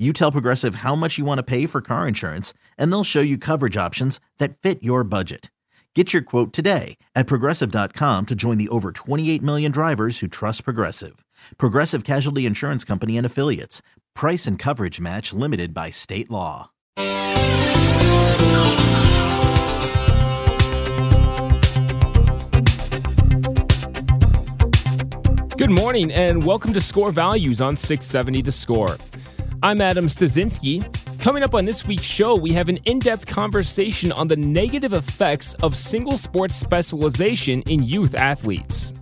you tell Progressive how much you want to pay for car insurance, and they'll show you coverage options that fit your budget. Get your quote today at progressive.com to join the over 28 million drivers who trust Progressive. Progressive Casualty Insurance Company and Affiliates. Price and coverage match limited by state law. Good morning and welcome to Score Values on 670 The Score. I'm Adam Stasinski. Coming up on this week's show, we have an in depth conversation on the negative effects of single sport specialization in youth athletes.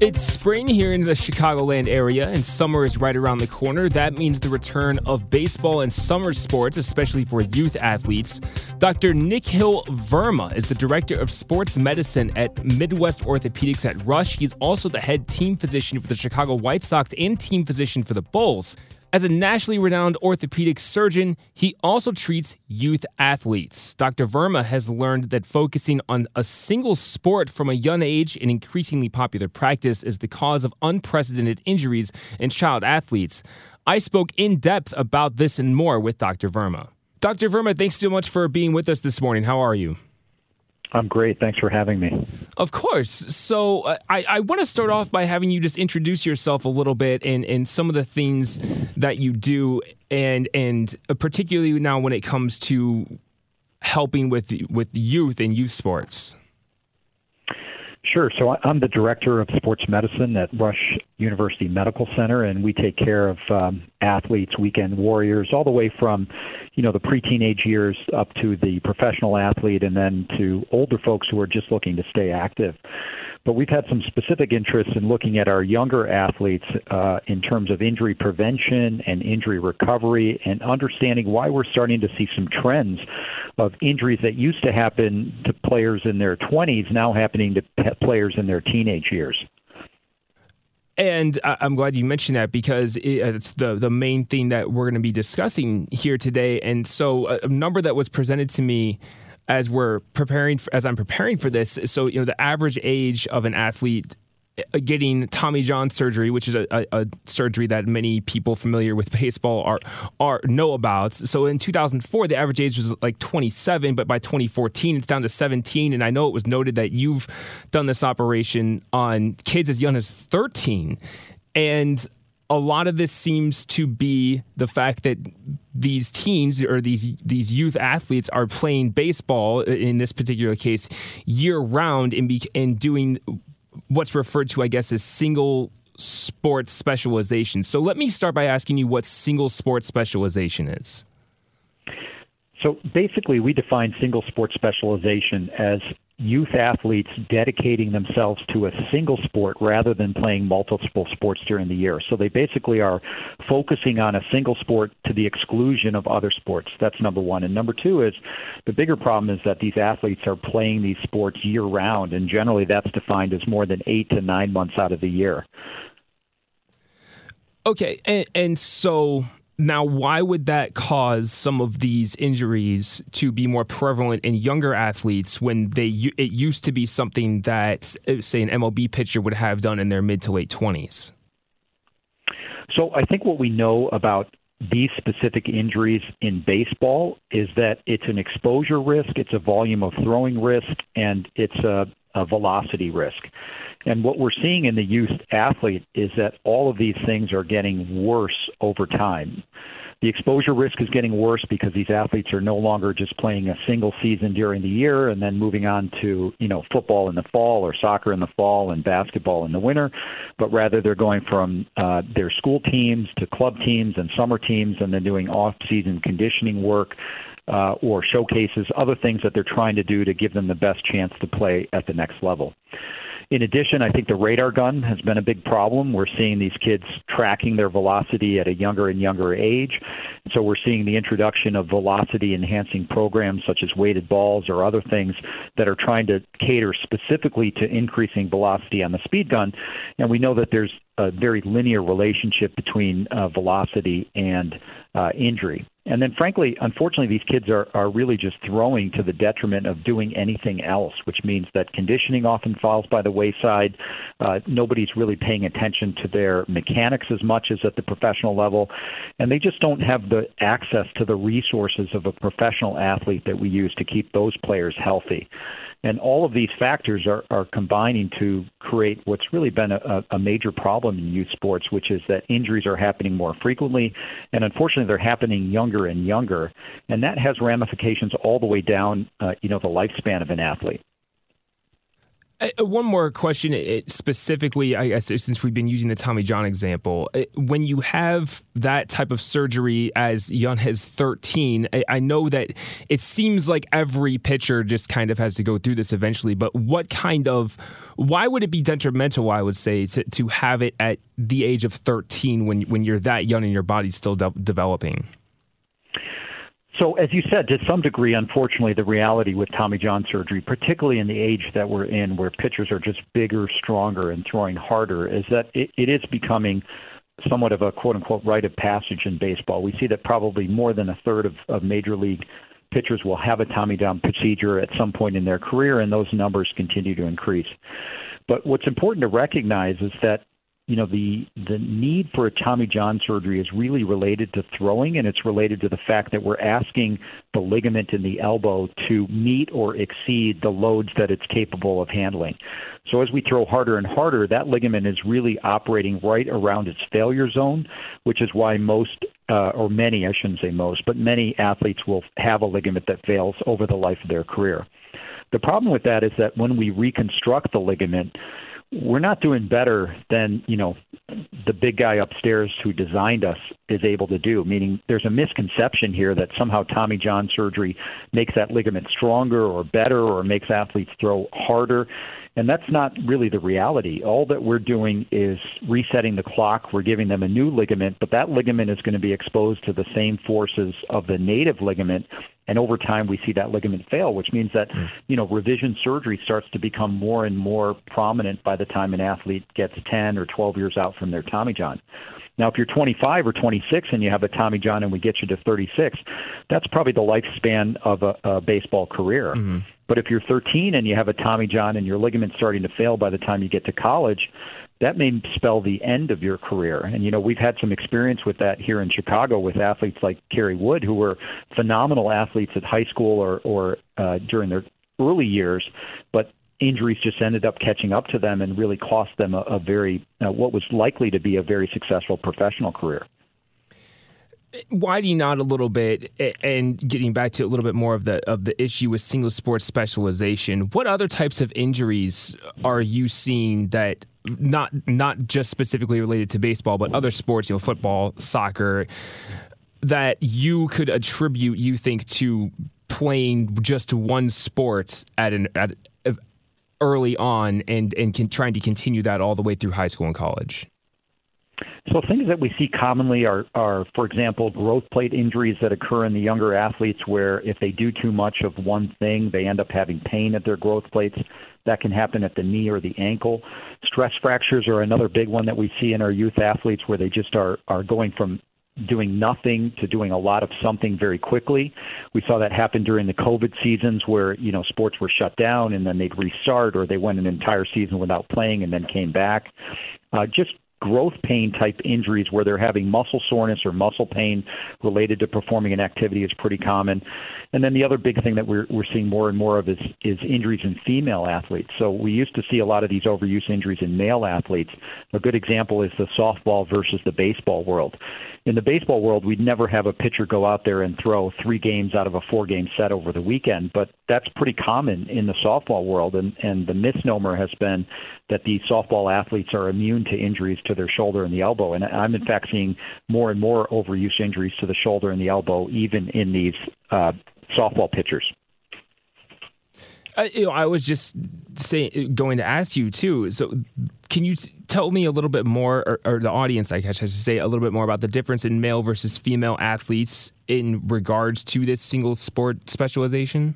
It's spring here in the Chicagoland area, and summer is right around the corner. That means the return of baseball and summer sports, especially for youth athletes. Dr. Nikhil Verma is the director of sports medicine at Midwest Orthopedics at Rush. He's also the head team physician for the Chicago White Sox and team physician for the Bulls. As a nationally renowned orthopedic surgeon, he also treats youth athletes. Dr. Verma has learned that focusing on a single sport from a young age in increasingly popular practice is the cause of unprecedented injuries in child athletes. I spoke in depth about this and more with Dr. Verma. Dr. Verma, thanks so much for being with us this morning. How are you? I'm great. Thanks for having me. Of course. So uh, I, I want to start off by having you just introduce yourself a little bit and, and some of the things that you do, and and uh, particularly now when it comes to helping with with youth and youth sports. Sure. So I'm the director of sports medicine at Rush University Medical Center, and we take care of um, athletes, weekend warriors, all the way from, you know, the pre-teenage years up to the professional athlete, and then to older folks who are just looking to stay active. But we've had some specific interests in looking at our younger athletes uh, in terms of injury prevention and injury recovery and understanding why we're starting to see some trends of injuries that used to happen to players in their 20s now happening to players in their teenage years. And I'm glad you mentioned that because it's the the main thing that we're going to be discussing here today. And so, a number that was presented to me as we're preparing for, as I'm preparing for this. So you know the average age of an athlete uh, Uh, getting Tommy John surgery, which is a, a, a, surgery that many people familiar with baseball are are know about. So in 2004, the average age was like 27, but by 2014, it's down to 17. And I know it was noted that you've done this operation on kids as young as 13, and a lot of this seems to be the fact that these teens or these these youth athletes are playing baseball in this particular case year round and be, and doing what's referred to I guess as single sports specialization. So let me start by asking you what single sports specialization is. So basically we define single sport specialization as youth athletes dedicating themselves to a single sport rather than playing multiple sports during the year. So they basically are focusing on a single sport to the exclusion of other sports. That's number one. And number two is the bigger problem is that these athletes are playing these sports year round, and generally that's defined as more than eight to nine months out of the year. Okay, and, and so now, why would that cause some of these injuries to be more prevalent in younger athletes when they it used to be something that, uh, say, an MLB pitcher would have done in their mid to late twenties? So, I think what we know about these specific injuries in baseball is that it's an exposure risk, it's a volume of throwing risk, and it's a, a velocity risk. And what we're seeing in the youth athlete is that all of these things are getting worse over time. The exposure risk is getting worse because these athletes are no longer just playing a single season during the year and then moving on to, you know, football in the fall or soccer in the fall and basketball in the winter, but rather they're going from uh, their school teams to club teams and summer teams and then doing off-season conditioning work uh, or showcases, other things that they're trying to do to give them the best chance to play at the next level. In addition, I think the radar gun has been a big problem. We're seeing these kids tracking their velocity at a younger and younger age. So we're seeing the introduction of velocity enhancing programs such as weighted balls or other things that are trying to cater specifically to increasing velocity on the speed gun. And we know that there's a very linear relationship between uh, velocity and uh, injury. And then, frankly, unfortunately, these kids are, are really just throwing to the detriment of doing anything else, which means that conditioning often falls by the wayside. Uh, nobody's really paying attention to their mechanics as much as at the professional level. And they just don't have the access to the resources of a professional athlete that we use to keep those players healthy. And all of these factors are, are combining to create what's really been a, a major problem in youth sports, which is that injuries are happening more frequently, and unfortunately, they're happening younger and younger, and that has ramifications all the way down, uh, you know, the lifespan of an athlete. Uh, one more question, specifically, I guess, since we've been using the Tommy John example. Uh, when you have that type of surgery as young as 13, I know that it seems like every pitcher just kind of has to go through this eventually, but what kind of, why would it be detrimental, I would say, to, to have it at the age of 13 when, when you're that young and your body's still de- developing? So, as you said, to some degree, unfortunately, the reality with Tommy John surgery, particularly in the age that we're in, where pitchers are just bigger, stronger, and throwing harder, is that it, it is becoming somewhat of a quote unquote rite of passage in baseball. We see that probably more than a third of, of major league pitchers will have a Tommy John procedure at some point in their career, and those numbers continue to increase. But what's important to recognize is that you know the the need for a Tommy John surgery is really related to throwing, and it's related to the fact that we're asking the ligament in the elbow to meet or exceed the loads that it's capable of handling. So as we throw harder and harder, that ligament is really operating right around its failure zone, which is why most uh, or many, I shouldn't say most, but many athletes will have a ligament that fails over the life of their career. The problem with that is that when we reconstruct the ligament, we're not doing better than you know the big guy upstairs who designed us is able to do. Meaning there's a misconception here that somehow tommy john surgery makes that ligament stronger or better or makes athletes throw harder and that's not really the reality. All that we're doing is resetting the clock. We're giving them a new ligament, but that ligament is going to be exposed to the same forces of the native ligament. And over time, we see that ligament fail, which means that, hmm. you know, revision surgery starts to become more and more prominent by the time an athlete gets 10 or 12 years out from their Tommy John. Now, if you're 25 or 26 and you have a Tommy John and we get you to 36, that's probably the lifespan of a, a baseball career. Mm-hmm. But if you're 13 and you have a Tommy John and your ligament's starting to fail by the time you get to college, that may spell the end of your career. And you know, we've had some experience with that here in Chicago with athletes like Kerry Wood, who were phenomenal athletes at high school or or uh, during their early years, but injuries just ended up catching up to them and really cost them a, a very uh, what was likely to be a very successful professional career. Widening out a little bit and getting back to a little bit more of the of the issue with single sport specialization, what other types of injuries are you seeing that not not just specifically related to baseball, but other sports, you know, football, soccer, that you could attribute, you think, to playing just one sport at an at early on and and can, trying to continue that all the way through high school and college? So things that we see commonly are, are, for example, growth plate injuries that occur in the younger athletes, where if they do too much of one thing, they end up having pain at their growth plates. That can happen at the knee or the ankle. Stress fractures are another big one that we see in our youth athletes, where they just are are going from doing nothing to doing a lot of something very quickly. We saw that happen during the COVID seasons where, you know, sports were shut down and then they'd restart or they went an entire season without playing and then came back. Uh, just growth pain type injuries where they're having muscle soreness or muscle pain related to performing an activity is pretty common. And then the other big thing that we're we're seeing more and more of is is injuries in female athletes. So we used to see a lot of these overuse injuries in male athletes. A good example is the softball versus the baseball world. In the baseball world, we'd never have a pitcher go out there and throw three games out of a four game set over the weekend, but that's pretty common in the softball world. And, and the misnomer has been that these softball athletes are immune to injuries to their shoulder and the elbow. And I'm, in fact, seeing more and more overuse injuries to the shoulder and the elbow, even in these uh, softball pitchers. Uh, you know, I was just saying, going to ask you too. So, can you t- tell me a little bit more, or, or, the audience, I guess I should say, a little bit more about the difference in male versus female athletes in regards to this single sport specialization?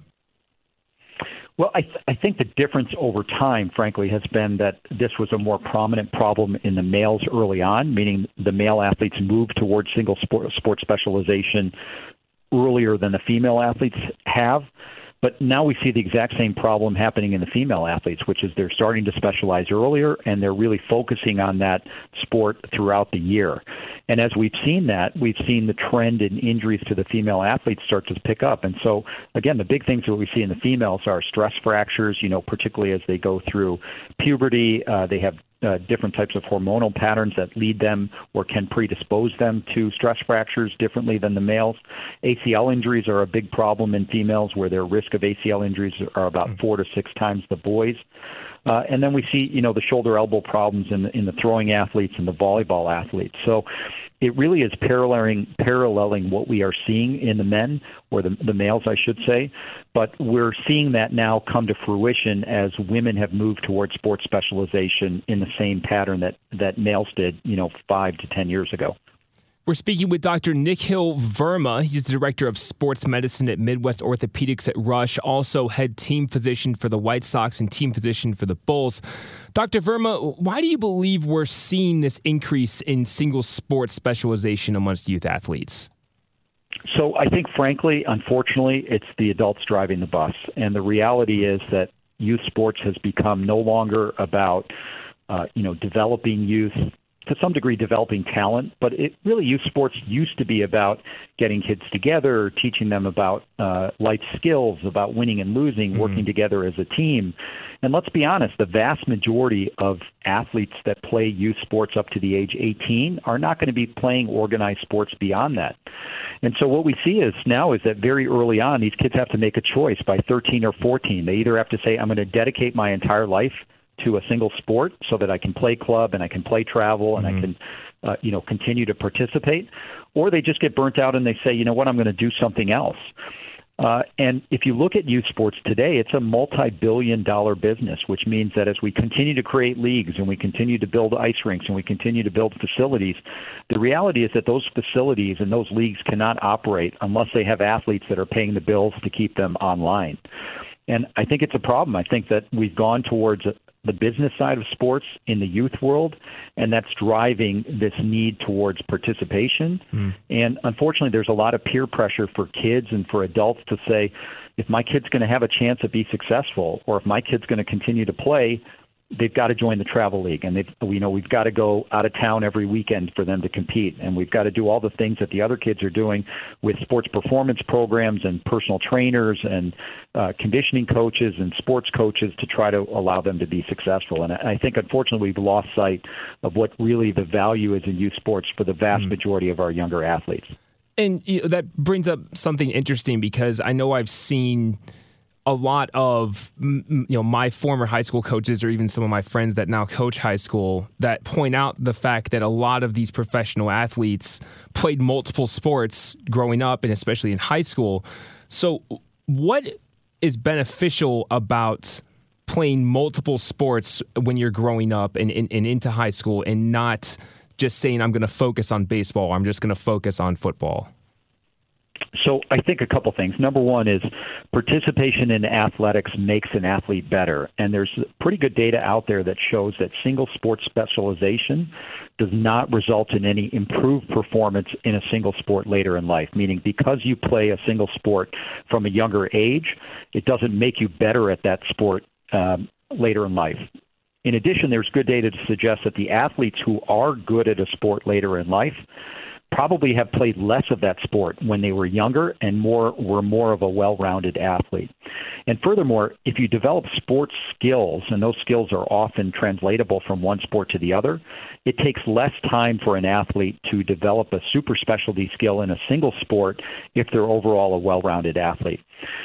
Well, I, th- I think the difference over time, frankly, has been that this was a more prominent problem in the males early on, meaning the male athletes moved towards single sport, sport specialization earlier than the female athletes have. But now we see the exact same problem happening in the female athletes, which is they're starting to specialize earlier and they're really focusing on that sport throughout the year. And as we've seen that, we've seen the trend in injuries to the female athletes start to pick up. And so, again, the big things that we see in the females are stress fractures, you know, particularly as they go through puberty. Uh, they have uh, different types of hormonal patterns that lead them or can predispose them to stress fractures differently than the males. ACL injuries are a big problem in females where their risk of ACL injuries are about hmm. four to six times the boys. Uh, and then we see, you know, the shoulder elbow problems in the, in the throwing athletes and the volleyball athletes. So it really is paralleling paralleling what we are seeing in the men or the, the males, I should say. But we're seeing that now come to fruition as women have moved towards sports specialization in the same pattern that that males did, you know, five to ten years ago. We're speaking with Dr. Nikhil Verma. He's the director of sports medicine at Midwest Orthopedics at Rush, also head team physician for the White Sox and team physician for the Bulls. Dr. Verma, why do you believe we're seeing this increase in single sport specialization amongst youth athletes? So I think, frankly, unfortunately, it's the adults driving the bus. And the reality is that youth sports has become no longer about, uh, you know, developing youth to some degree developing talent, but it really youth sports used to be about getting kids together, teaching them about uh, life skills, about winning and losing, mm-hmm. working together as a team. And let's be honest, the vast majority of athletes that play youth sports up to the age 18 are not going to be playing organized sports beyond that. And so what we see is now is that very early on, these kids have to make a choice by 13 or 14. They either have to say, I'm going to dedicate my entire life to a single sport so that I can play club and I can play travel and mm-hmm. I can uh, you know continue to participate or they just get burnt out and they say you know what I'm going to do something else uh, and if you look at youth sports today, it's a multi billion dollar business, which means that as we continue to create leagues and we continue to build ice rinks and we continue to build facilities, the reality is that those facilities and those leagues cannot operate unless they have athletes that are paying the bills to keep them online. And I think it's a problem. I think that we've gone towards the business side of sports in the youth world, and that's driving this need towards participation. Mm. And unfortunately, there's a lot of peer pressure for kids and for adults to say, if my kid's going to have a chance to be successful, or if my kid's going to continue to play, they've got to join the travel league and they've we know we've got to go out of town every weekend for them to compete and we've got to do all the things that the other kids are doing with sports performance programs and personal trainers and uh, conditioning coaches and sports coaches to try to allow them to be successful and I think unfortunately we've lost sight of what really the value is in youth sports for the vast mm-hmm. majority of our younger athletes and you know, that brings up something interesting because I know I've seen a lot of you know my former high school coaches or even some of my friends that now coach high school that point out the fact that a lot of these professional athletes played multiple sports growing up and especially in high school. So what is beneficial about playing multiple sports when you're growing up and, and, and into high school and not just saying I'm going to focus on baseball I'm just going to focus on football? So I think a couple things. Number one is participation in athletics makes an athlete better, and there's pretty good data out there that shows that single sport specialization does not result in any improved performance in a single sport later in life. Meaning, because you play a single sport from a younger age, it doesn't make you better at that sport um, later in life. In addition, there's good data to suggest that the athletes who are good at a sport later in life probably have played less of that sport when they were younger and more were more of a well-rounded athlete. And furthermore, if you develop sports skills, and those skills are often translatable from one sport to the other, it takes less time for an athlete to develop a super specialty skill in a single sport if they're overall a well-rounded athlete.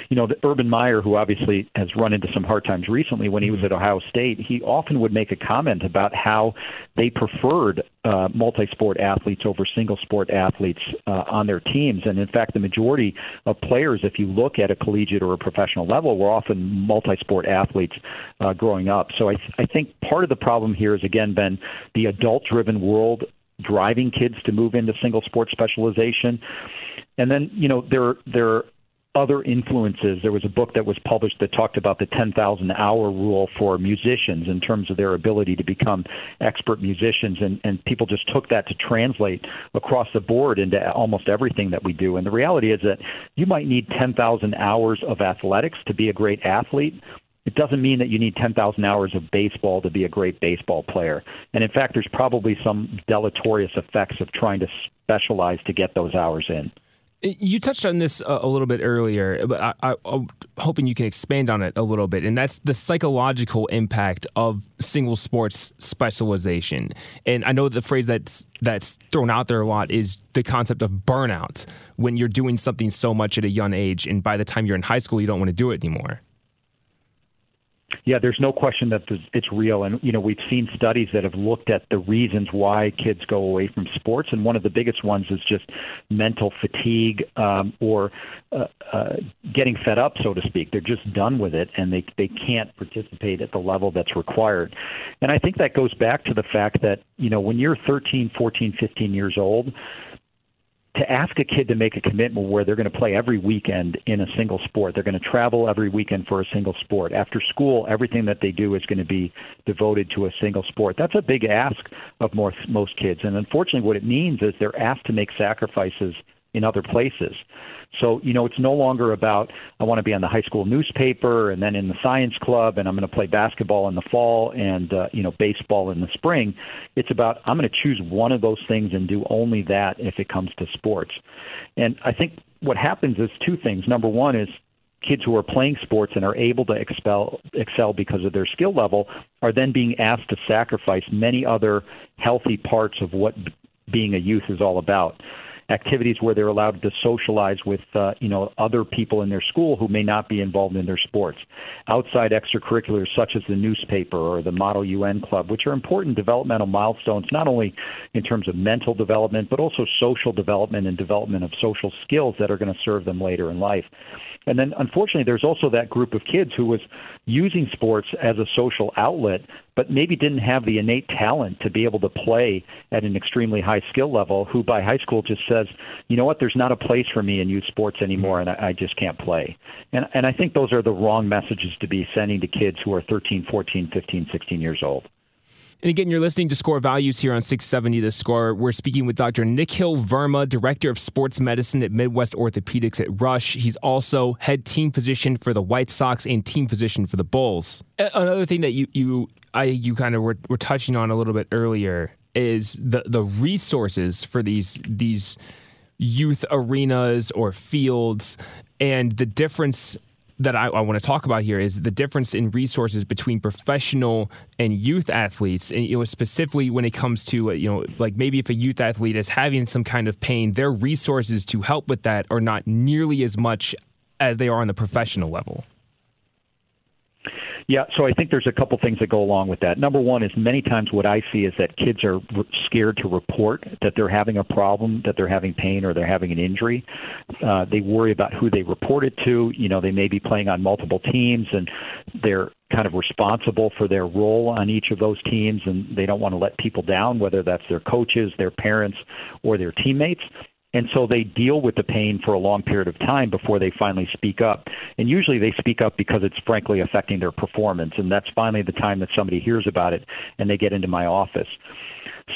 You know, the Urban Meyer, who obviously has run into some hard times recently when he was at Ohio State, he often would make a comment about how they preferred uh, multi-sport athletes over single-sport athletes uh, on their teams. And in fact, the majority of players, if you look at a collegiate or a professional level, were often multi-sport athletes uh, growing up. So I, th- I think part of the problem here has again been the adult-driven world driving kids to move into single sport specialization. And then, you know, there there other influences. There was a book that was published that talked about the 10,000 hour rule for musicians in terms of their ability to become expert musicians, and, and people just took that to translate across the board into almost everything that we do. And the reality is that you might need 10,000 hours of athletics to be a great athlete. It doesn't mean that you need 10,000 hours of baseball to be a great baseball player. And in fact, there's probably some deleterious effects of trying to specialize to get those hours in. You touched on this a, little bit earlier, but I, am hoping you can expand on it a little bit. And that's the psychological impact of single sports specialization. And I know the phrase that's that's thrown out there a lot is the concept of burnout when you're doing something so much at a young age, and by the time you're in high school, you don't want to do it anymore. Yeah, there's no question that it's real, and you know we've seen studies that have looked at the reasons why kids go away from sports, and one of the biggest ones is just mental fatigue um, or uh, uh, getting fed up, so to speak. They're just done with it, and they they can't participate at the level that's required. And I think that goes back to the fact that you know when you're 13, 14, 15 years old, to ask a kid to make a commitment where they're going to play every weekend in a single sport, they're going to travel every weekend for a single sport. After school, everything that they do is going to be devoted to a single sport. That's a big ask of most most kids, and unfortunately, what it means is they're asked to make sacrifices in other places. So, you know, it's no longer about I want to be on the high school newspaper and then in the science club and I'm going to play basketball in the fall and uh, you know, baseball in the spring. It's about I'm going to choose one of those things and do only that if it comes to sports. And I think what happens is two things. Number one is kids who are playing sports and are able to excel excel because of their skill level are then being asked to sacrifice many other healthy parts of what being a youth is all about activities where they're allowed to socialize with uh, you know other people in their school who may not be involved in their sports. Outside extracurriculars such as the newspaper or the Model UN Club, which are important developmental milestones not only in terms of mental development but also social development and development of social skills that are going to serve them later in life. And then, unfortunately, there's also that group of kids who was using sports as a social outlet, but maybe didn't have the innate talent to be able to play at an extremely high skill level, who by high school just says, you know what, there's not a place for me in youth sports anymore, and I, I just can't play. And, and I think those are the wrong messages to be sending to kids who are 13, 14, 15, 16 years old. And again, you're listening to Score Values here on 670 The Score. We're speaking with Dr. Nikhil Verma, Director of Sports Medicine at Midwest Orthopedics at Rush. He's also head team physician for the White Sox and team physician for the Bulls. Another thing that you you I you kind of were, were touching on a little bit earlier is the the resources for these these youth arenas or fields and the difference that I, I, want to talk about here is the difference in resources between professional and youth athletes, and you know specifically when it comes to uh, you know like maybe if a youth athlete is having some kind of pain, their resources to help with that are not nearly as much as they are on the professional level. Yeah, so I think there's a couple things that go along with that. Number one is many times what I see is that kids are scared to report that they're having a problem, that they're having pain, or they're having an injury. Uh, they worry about who they report it to. You know, they may be playing on multiple teams, and they're kind of responsible for their role on each of those teams, and they don't want to let people down, whether that's their coaches, their parents, or their teammates. And so they deal with the pain for a long period of time before they finally speak up. And usually they speak up because it's frankly affecting their performance. And that's finally the time that somebody hears about it and they get into my office.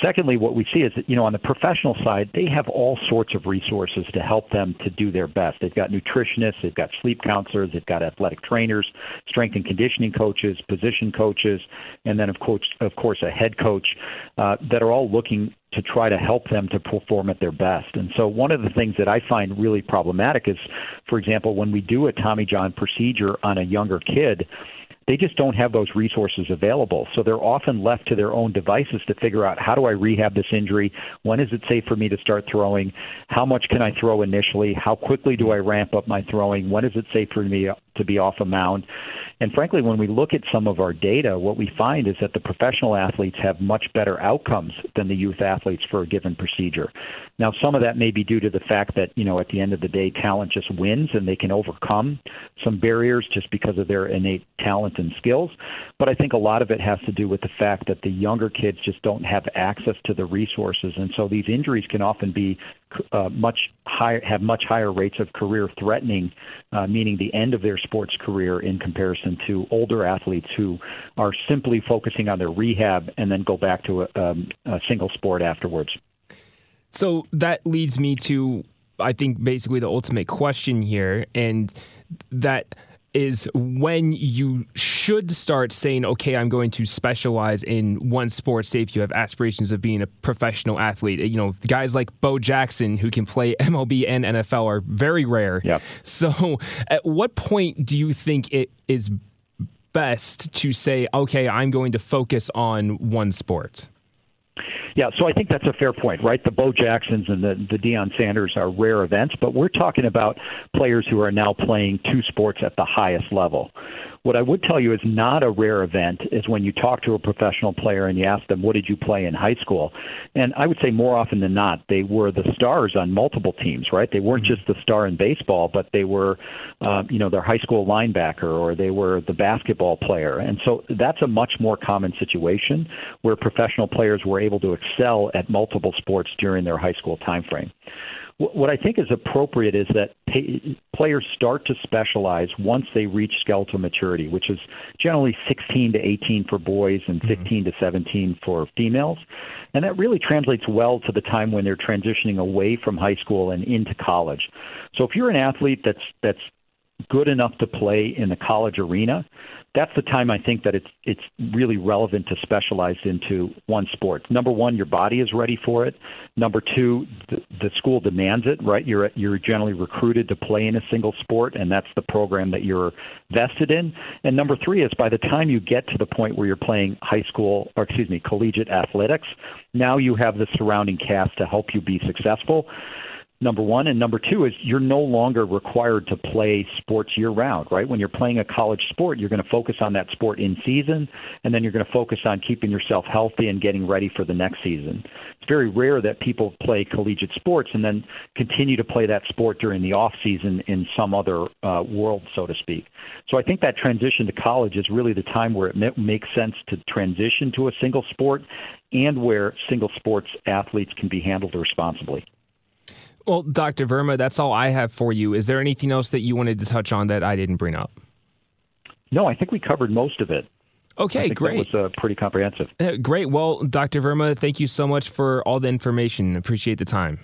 Secondly, what we see is that, you know, on the professional side, they have all sorts of resources to help them to do their best. They've got nutritionists, they've got sleep counselors, they've got athletic trainers, strength and conditioning coaches, position coaches, and then of course, of course, a head coach uh, that are all looking to try to help them to perform at their best. And so one of the things that I find really problematic is, for example, when we do a Tommy John procedure on a younger kid, they just don't have those resources available. So they're often left to their own devices to figure out how do I rehab this injury? When is it safe for me to start throwing? How much can I throw initially? How quickly do I ramp up my throwing? When is it safe for me to be off a mound? And frankly, when we look at some of our data, what we find is that the professional athletes have much better outcomes than the youth athletes for a given procedure. Now, some of that may be due to the fact that, you know, at the end of the day, talent just wins and they can overcome some barriers just because of their innate talent and skills. But I think a lot of it has to do with the fact that the younger kids just don't have access to the resources. And so these injuries can often be uh, much higher, have much higher rates of career threatening, uh, meaning the end of their sports career in comparison to older athletes who are simply focusing on their rehab and then go back to a, um, a single sport afterwards. So that leads me to, I think, basically the ultimate question here, and that is when you should start saying, okay, I'm going to specialize in one sport, say if you have aspirations of being a professional athlete. You know, guys like Bo Jackson who can play MLB and NFL are very rare. Yep. So at what point do you think it is best to say, okay, I'm going to focus on one sport? Yeah, so I think that's a fair point, right? The Bo Jacksons and the, the Deion Sanders are rare events, but we're talking about players who are now playing two sports at the highest level. What I would tell you is not a rare event is when you talk to a professional player and you ask them, what did you play in high school? And I would say more often than not, they were the stars on multiple teams, right? They weren't just the star in baseball, but they were, uh, you know, their high school linebacker or they were the basketball player. And so that's a much more common situation where professional players were able to excel at multiple sports during their high school time frame. What I think is appropriate is that pay, players start to specialize once they reach skeletal maturity, which is generally 16 to 18 for boys and mm-hmm. 15 mm-hmm. to 17 for females. And that really translates well to the time when they're transitioning away from high school and into college. So if you're an athlete that's that's good enough to play in the college arena, that's the time I think that it's it's really relevant to specialize into one sport. Number one, your body is ready for it. Number two, the, the school demands it. Right, you're you're generally recruited to play in a single sport, and that's the program that you're vested in. And number three is by the time you get to the point where you're playing high school, or excuse me, collegiate athletics, now you have the surrounding cast to help you be successful number one. And number two is you're no longer required to play sports year round, right? When you're playing a college sport, you're going to focus on that sport in season, and then you're going to focus on keeping yourself healthy and getting ready for the next season. It's very rare that people play collegiate sports and then continue to play that sport during the off season in some other uh, world, so to speak. So I think that transition to college is really the time where it makes sense to transition to a single sport and where single sports athletes can be handled responsibly. Well, Dr. Verma, that's all I have for you. Is there anything else that you wanted to touch on that I didn't bring up? No, I think we covered most of it. Okay, great. That was uh, pretty comprehensive. Uh, great. Well, Dr. Verma, thank you so much for all the information. Appreciate the time.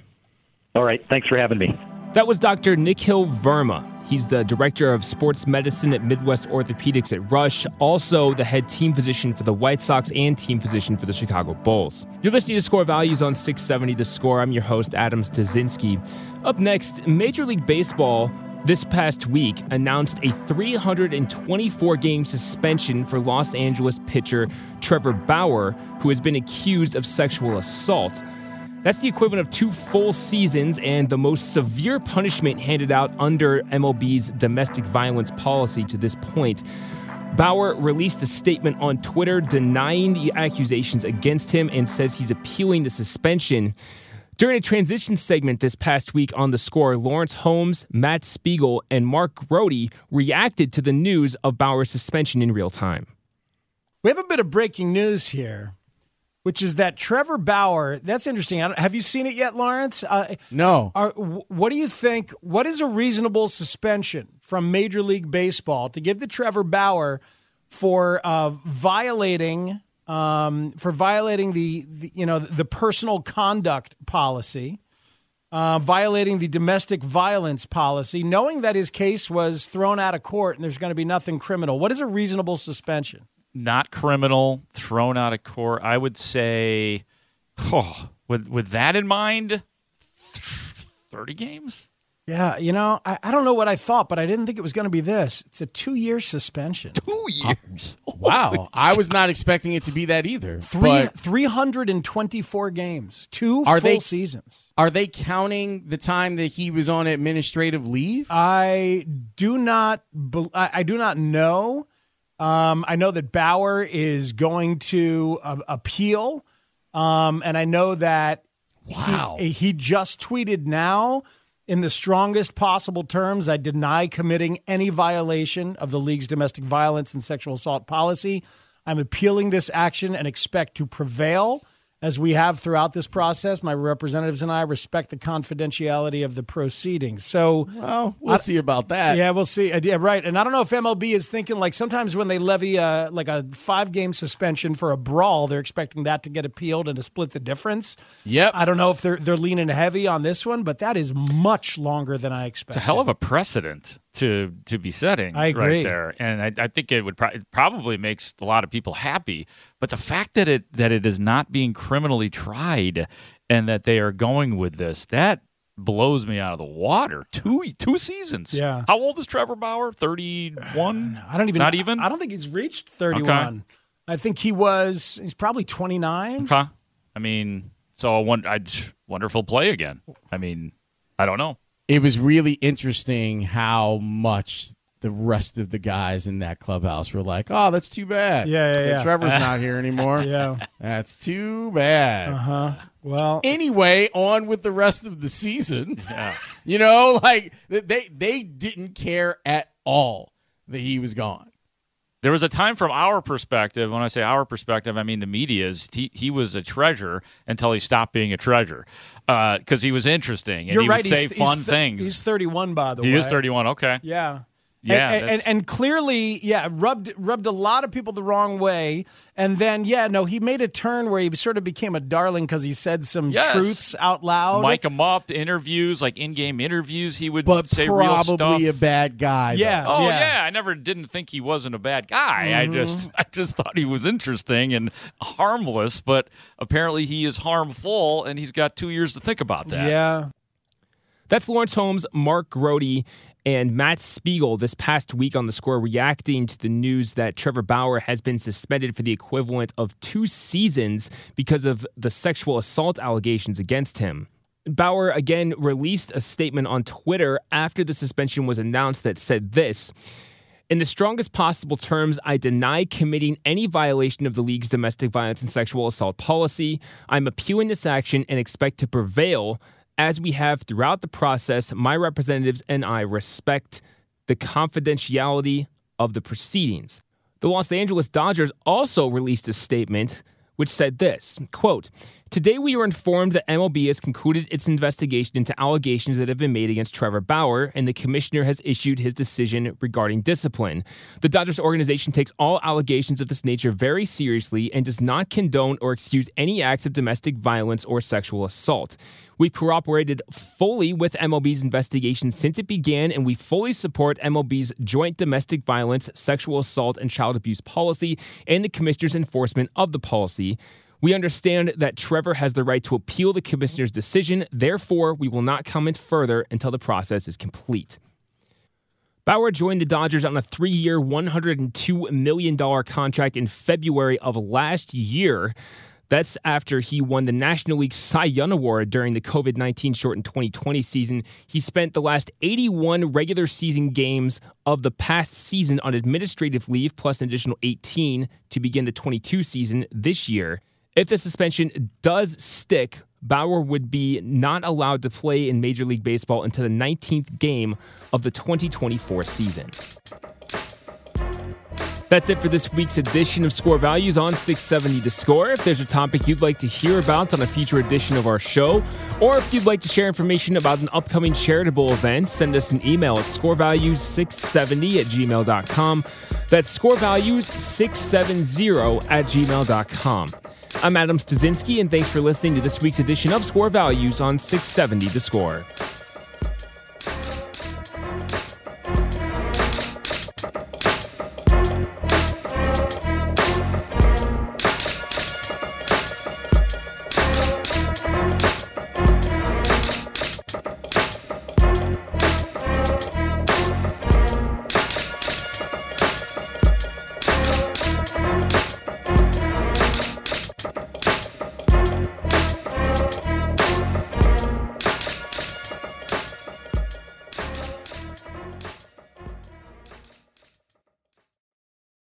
All right. Thanks for having me. That was Dr. Nikhil Verma. He's the director of sports medicine at Midwest Orthopedics at Rush, also the head team physician for the White Sox and team physician for the Chicago Bulls. You're listening to Score Values on 670 The Score. I'm your host, Adam Stasinski. Up next, Major League Baseball this past week announced a 324 game suspension for Los Angeles pitcher Trevor Bauer, who has been accused of sexual assault. That's the equivalent of two full seasons and the most severe punishment handed out under MLB's domestic violence policy to this point. Bauer released a statement on Twitter denying the accusations against him and says he's appealing the suspension. During a transition segment this past week on the score, Lawrence Holmes, Matt Spiegel, and Mark Grote reacted to the news of Bauer's suspension in real time. We have a bit of breaking news here which is that Trevor Bauer. That's interesting. have you seen it yet, Lawrence? Uh, no. Are, what do you think? What is a reasonable suspension from Major League Baseball to give to Trevor Bauer for uh, violating um, for violating the, the, you know the personal conduct policy? Uh, violating the domestic violence policy, knowing that his case was thrown out of court and there's going to be nothing criminal. What is a reasonable suspension? Not criminal, thrown out of court. I would say, oh, with with that in mind, thirty games. Yeah, you know, I, I don't know what I thought, but I didn't think it was going to be this. It's a two year suspension. Two years. Wow, I was not expecting it to be that either. Three three hundred and twenty four games, two Are full they- seasons. are they counting the time that he was on administrative leave? I do not. bel- I, I do not know. Um, I know that Bauer is going to uh, appeal, um, and I know that Wow. he, he just tweeted now in the strongest possible terms. I deny committing any violation of the league's domestic violence and sexual assault policy. I'm appealing this action and expect to prevail. As we have throughout this process, my representatives and I respect the confidentiality of the proceedings. So, well, we'll see about that. yeah, we'll see. Uh, Yeah, right. And I don't know if MLB is thinking like sometimes when they levy a, like a five game suspension for a brawl, they're expecting that to get appealed and to split the difference. Yep. I don't know if they're they're leaning heavy on this one, but that is much longer than I expected. It's a hell of a precedent to to be setting I agree. right there, and I, I think it would pro- it probably makes a lot of people happy. But the fact that it that it is not being criminally tried and that they are going with this that blows me out of the water. Two two seasons. Yeah. How old is Trevor Bauer? Thirty one. I don't even Not even? I don't think he's reached 31. Okay. I think he was he's probably 29. Okay. I mean, so I won- I wonder if play again. I mean, I don't know. It was really interesting how much the rest of the guys in that clubhouse were like, "Oh, that's too bad. Yeah, yeah, that yeah. Trevor's not here anymore. Yeah. That's too bad." Uh-huh. Well, Anyway, on with the rest of the season. Yeah. You know, like they they didn't care at all that he was gone. There was a time from our perspective, when I say our perspective, I mean the media's, he, he was a treasure until he stopped being a treasure uh, because he was interesting and you're he right. would say he's, fun he's th- things. He's 31 by the he way. He is 31. Okay. Yeah. Yeah, and, and, and clearly, yeah, rubbed rubbed a lot of people the wrong way, and then yeah, no, he made a turn where he sort of became a darling because he said some Yes. truths out loud. Mic him up, interviews, like in game interviews, he would But say real stuff. probably a bad guy. though. Yeah. Oh yeah. I never didn't think he wasn't a bad guy. I Mm-hmm. just I just thought he was interesting and harmless, but apparently he is harmful and he's got 2 years to think about that. yeah, That's Lawrence Holmes, Mark Grote, and Matt Spiegel this past week on the score reacting to the news that Trevor Bauer has been suspended for the equivalent of two seasons because of the sexual assault allegations against him. Bauer again released a statement on Twitter after the suspension was announced that said this. In the strongest possible terms, I deny committing any violation of the league's domestic violence and sexual assault policy. I'm appealing this action and expect to prevail. As we have throughout the process, my representatives and I respect the confidentiality of the proceedings. The Los Angeles Dodgers also released a statement which said this quote today we were informed that mlb has concluded its investigation into allegations that have been made against trevor bauer and the commissioner has issued his decision regarding discipline the dodgers organization takes all allegations of this nature very seriously and does not condone or excuse any acts of domestic violence or sexual assault We've cooperated fully with MLB's investigation since it began, and we fully support MLB's joint domestic violence, sexual assault, and child abuse policy and the commissioner's enforcement of the policy. We understand that Trevor has the right to appeal the commissioner's decision. Therefore, we will not comment further until the process is complete. Bauer joined the Dodgers on a three year, $102 million contract in February of last year. That's after he won the National League Cy Young Award during the COVID 19 shortened 2020 season. He spent the last 81 regular season games of the past season on administrative leave, plus an additional 18 to begin the 22 season this year. If the suspension does stick, Bauer would be not allowed to play in Major League Baseball until the 19th game of the 2024 season. That's it for this week's edition of Score Values on 670 The Score. If there's a topic you'd like to hear about on a future edition of our show, or if you'd like to share information about an upcoming charitable event, send us an email at scorevalues670 at gmail.com. That's scorevalues670 at gmail.com. I'm Adam Stasinski, and thanks for listening to this week's edition of Score Values on 670 The Score.